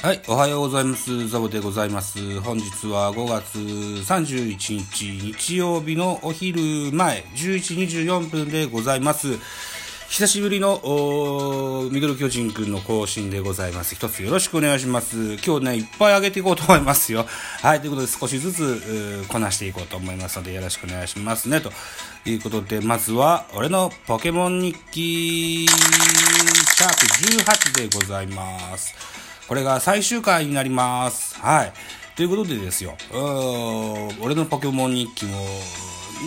はい、おはようございます。ザボでございます。本日は5月31日日曜日のお昼前11時24分でございます。久しぶりのミドル巨人くんの更新でございます。一つよろしくお願いします。今日ね、いっぱいあげていこうと思いますよ。はい、ということで少しずつこなしていこうと思いますのでよろしくお願いしますね。ということで、まずは俺のポケモン日記シャープ18でございます。これが最終回になります。はい。ということでですよ、俺のポケモン日記も、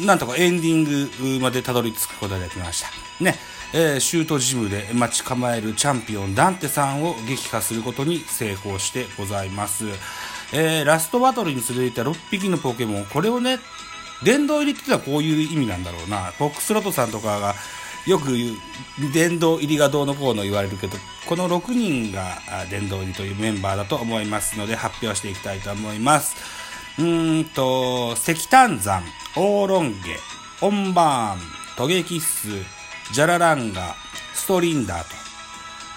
なんとかエンディングまでたどり着くことができました。ね。えーシュートジムで待ち構えるチャンピオンダンテさんを撃破することに成功してございます。えーラストバトルに連れていた6匹のポケモン、これをね、殿堂入りってのはこういう意味なんだろうな。フォックスロットさんとかがよく言う、殿堂入りがどうのこうの言われるけど、この6人が殿堂入りというメンバーだと思いますので発表していきたいと思います。うーんと、石炭山、オーロンゲ、オンバーン、トゲキッス、ジャラランガ、ストリンダー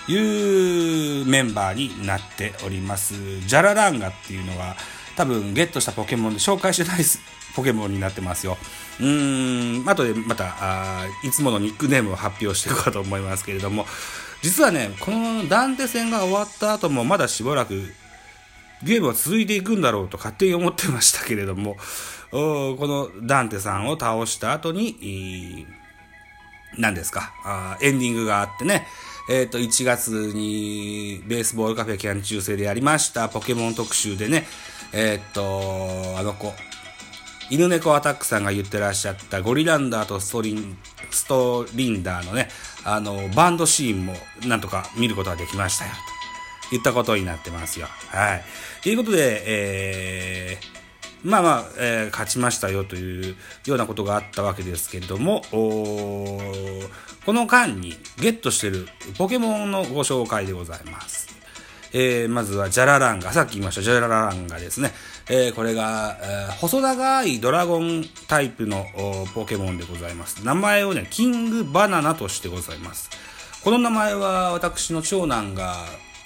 というメンバーになっております。ジャラランガっていうのは多分ゲットしたポケモンで紹介してないですポケモンになってますよ。うーん、後でまたあいつものニックネームを発表していこうと思いますけれども、実はね、このダンテ戦が終わった後もまだしばらくゲームは続いていくんだろうと勝手に思ってましたけれども、このダンテさんを倒した後に、何ですか、あエンディングがあってね、えっ、と、1月にベースボールカフェキャン中世でやりましたポケモン特集でね、えっ、と、あの子、犬猫アタックさんが言ってらっしゃったゴリランダーとストリン、ストリンダーのね、あの、バンドシーンもなんとか見ることができましたよ。と言ったことになってますよ。はい。ということで、えー、まあまあ、えー勝ちましたよというようなことがあったわけですけれども、この間にゲットしてるポケモンのご紹介でございます。えーまずはジャラランガ、さっき言いましたジャラランガですね。えーこれが、えー細長いドラゴンタイプのポケモンでございます。名前をね、キングバナナとしてございます。この名前は私の長男が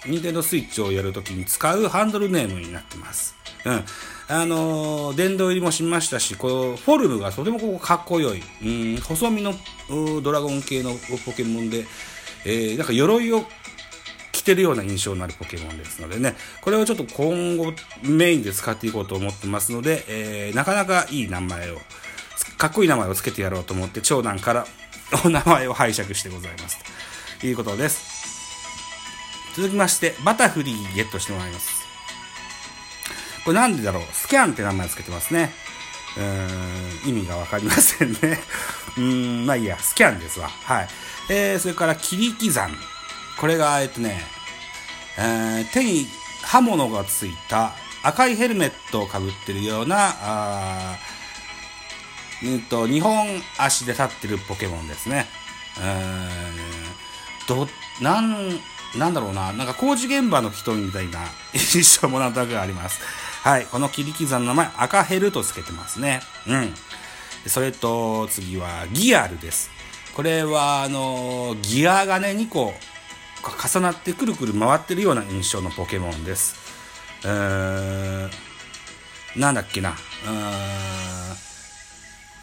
任天堂スイッチをやるときに使うハンドルネームになってます。うん。あのー殿堂入りもしましたし、このフォルムがとてもこうかっこよい。うん、細身のドラゴン系のポケモンで、えーなんか鎧をてるような印象のあるポケモンですのでね、これをちょっと今後メインで使っていこうと思ってますので、えーなかなかいい名前を、かっこいい名前を付けてやろうと思って、長男から お名前を拝借してございます。ということです。続きまして、バタフリーゲットしてもらいます。これなんでだろう？スキャンって名前つけてますね。うん、意味がわかりませんね。うーん、まあいいや、スキャンですわ。はい。えー、それから、切り刻ん。これが、えっとね、えー手に刃物がついた赤いヘルメットをかぶってるような、あうんと、2本足で立ってるポケモンですね。うーん、ど、なん、なんだろうな、なんか工事現場の人みたいな 印象もなんとなくあります。はい、この切り刻んの名前、赤ヘルとつけてますね。うん。それと、次は、ギアルです。これは、あの、ギアがね、2個重なってくるくる回ってるような印象のポケモンです。うーん、なんだっけな。う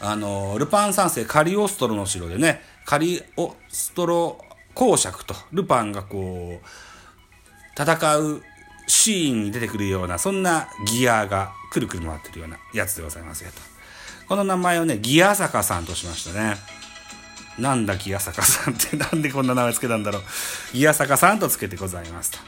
ーん、あの、ルパン三世カリオストロの城でね、カリオストロ公爵とルパンがこう、戦うシーンに出てくるような、そんなギアがくるくる回ってるようなやつでございますよと。この名前をね、ギア坂さんとしましたね。なんだギア坂さんってなんでこんな名前つけたんだろう。ギア坂さんとつけてございますと。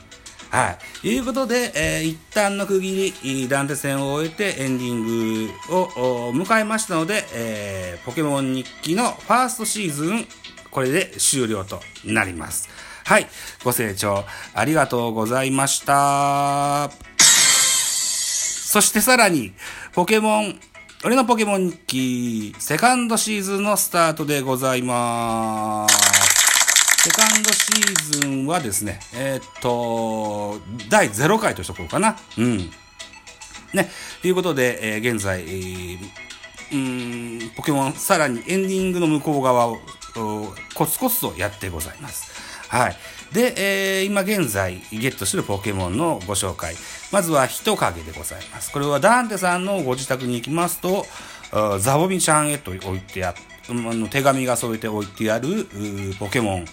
はい。いうことで、えー一旦の区切り、ダンテ戦を終えてエンディングを迎えましたので、えーポケモン日記のファーストシーズン、これで終了となります。はい。ご清聴ありがとうございました。そしてさらに、ポケモン、俺のポケモン日記、セカンドシーズンのスタートでございます。セカンドシーズンはですね、えーっと、第0回としとこうかな。うん。ね、ということで、えー現在、えーうん、ポケモン、さらにエンディングの向こう側を、コツコツとやってございます。はい。で、えー、今現在ゲットするポケモンのご紹介。まずは人影でございます。これはダンテさんのご自宅に行きますと、ザボミちゃんへと置いてあの手紙が添えて置いてあるポケモン、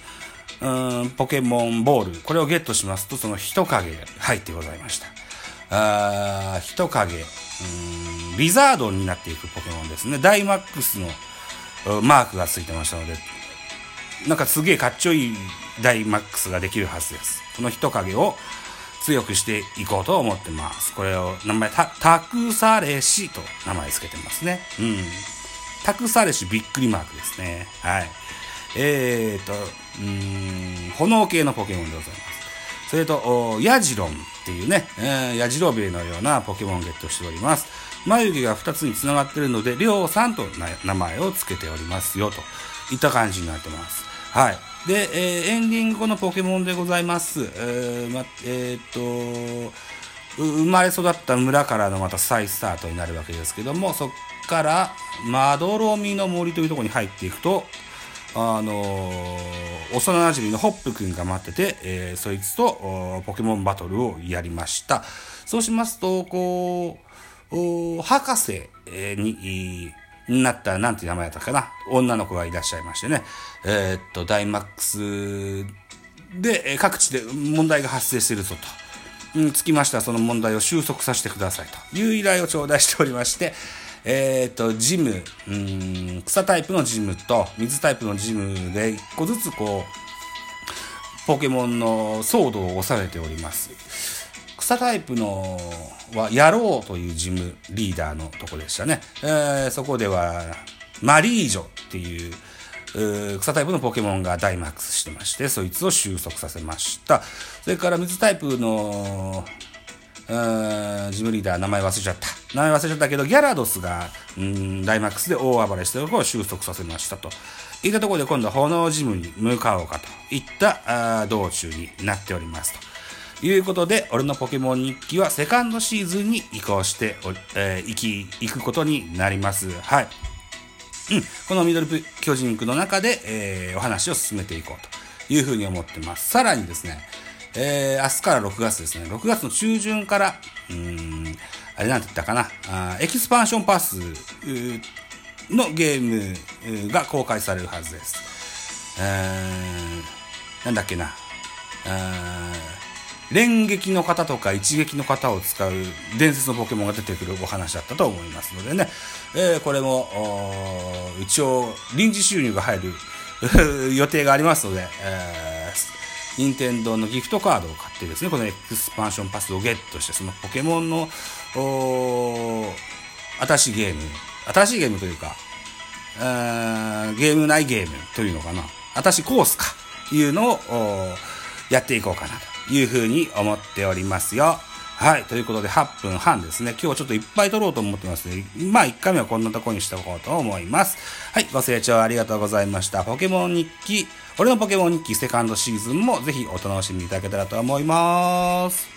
ポケモンボール。これをゲットしますと、その人影入ってございました。あ人影、うんリザードになっていくポケモンですね。ダイマックスのマークがついてましたので、なんかすげえかっちょいいダイマックスができるはずです。この人影を強くしていこうと思ってます。これを名前、た、たくされしと名前付けてますね。うん。たくされしびっくりマークですね。はい。えーと、うん、炎系のポケモンでございます。それと、ヤジロンっていうね、えー、ヤジロベのようなポケモンをゲットしております。眉毛が2つにつながっているので、りょうさんと名前を付けておりますよ、といった感じになってます。はい。で、えー、エンディング後のポケモンでございます。えー、ま、えー、っと、生まれ育った村からのまた再スタートになるわけですけども、そっから、まどろみの森というところに入っていくと、あのー、幼馴染のホップくんが待ってて、えー、そいつとポケモンバトルをやりました。そうしますと、こう、博士に、なった、なんて名前だったかな。女の子がいらっしゃいましてね。えー、っと、ダイマックスで、各地で問題が発生しているぞと。につきましては、その問題を収束させてくださいという依頼を頂戴しておりまして、えっ、と、ジム、うん、草タイプのジムと水タイプのジムで一個ずつこう、ポケモンの騒動を収めております。草タイプのは、やろうというジムリーダーのとこでしたね。えー、そこでは、マリージョっていう、草タイプのポケモンがダイマックスしてまして、そいつを収束させました。それから水タイプのジムリーダー名前忘れちゃった名前忘れちゃったけどギャラドスがダイマックスで大暴れしてるとを収束させましたといったところで今度は炎ジムに向かおうかといった道中になっておりますということで俺のポケモン日記はセカンドシーズンに移行してお、えー、行き行くことになりますはいうん、このミドル巨人区の中で、えー、お話を進めていこうというふうに思ってます。さらにですね、えー、明日から6月ですね。6月の中旬から、うん、あれなんて言ったかな、あエキスパンションパスのゲームが公開されるはずです。えー、なんだっけな、連撃の方とか一撃の方を使う伝説のポケモンが出てくるお話だったと思いますのでね、えー、これも一応臨時収入が入る 予定がありますので、えー任天堂のギフトカードを買ってですね、このエクスパンションパスをゲットして、そのポケモンの、新しいゲーム、新しいゲームというか、ゲーム内ゲームというのかな、新しいコースか、いうのをやっていこうかなと。いうふうに思っておりますよ。はい。ということで、8分半ですね。今日はちょっといっぱい撮ろうと思ってますね。まあ、1回目はこんなとこにしておこうと思います。はい。ご清聴ありがとうございました。ポケモン日記、俺のポケモン日記セカンドシーズンもぜひお楽しみいただけたらと思います。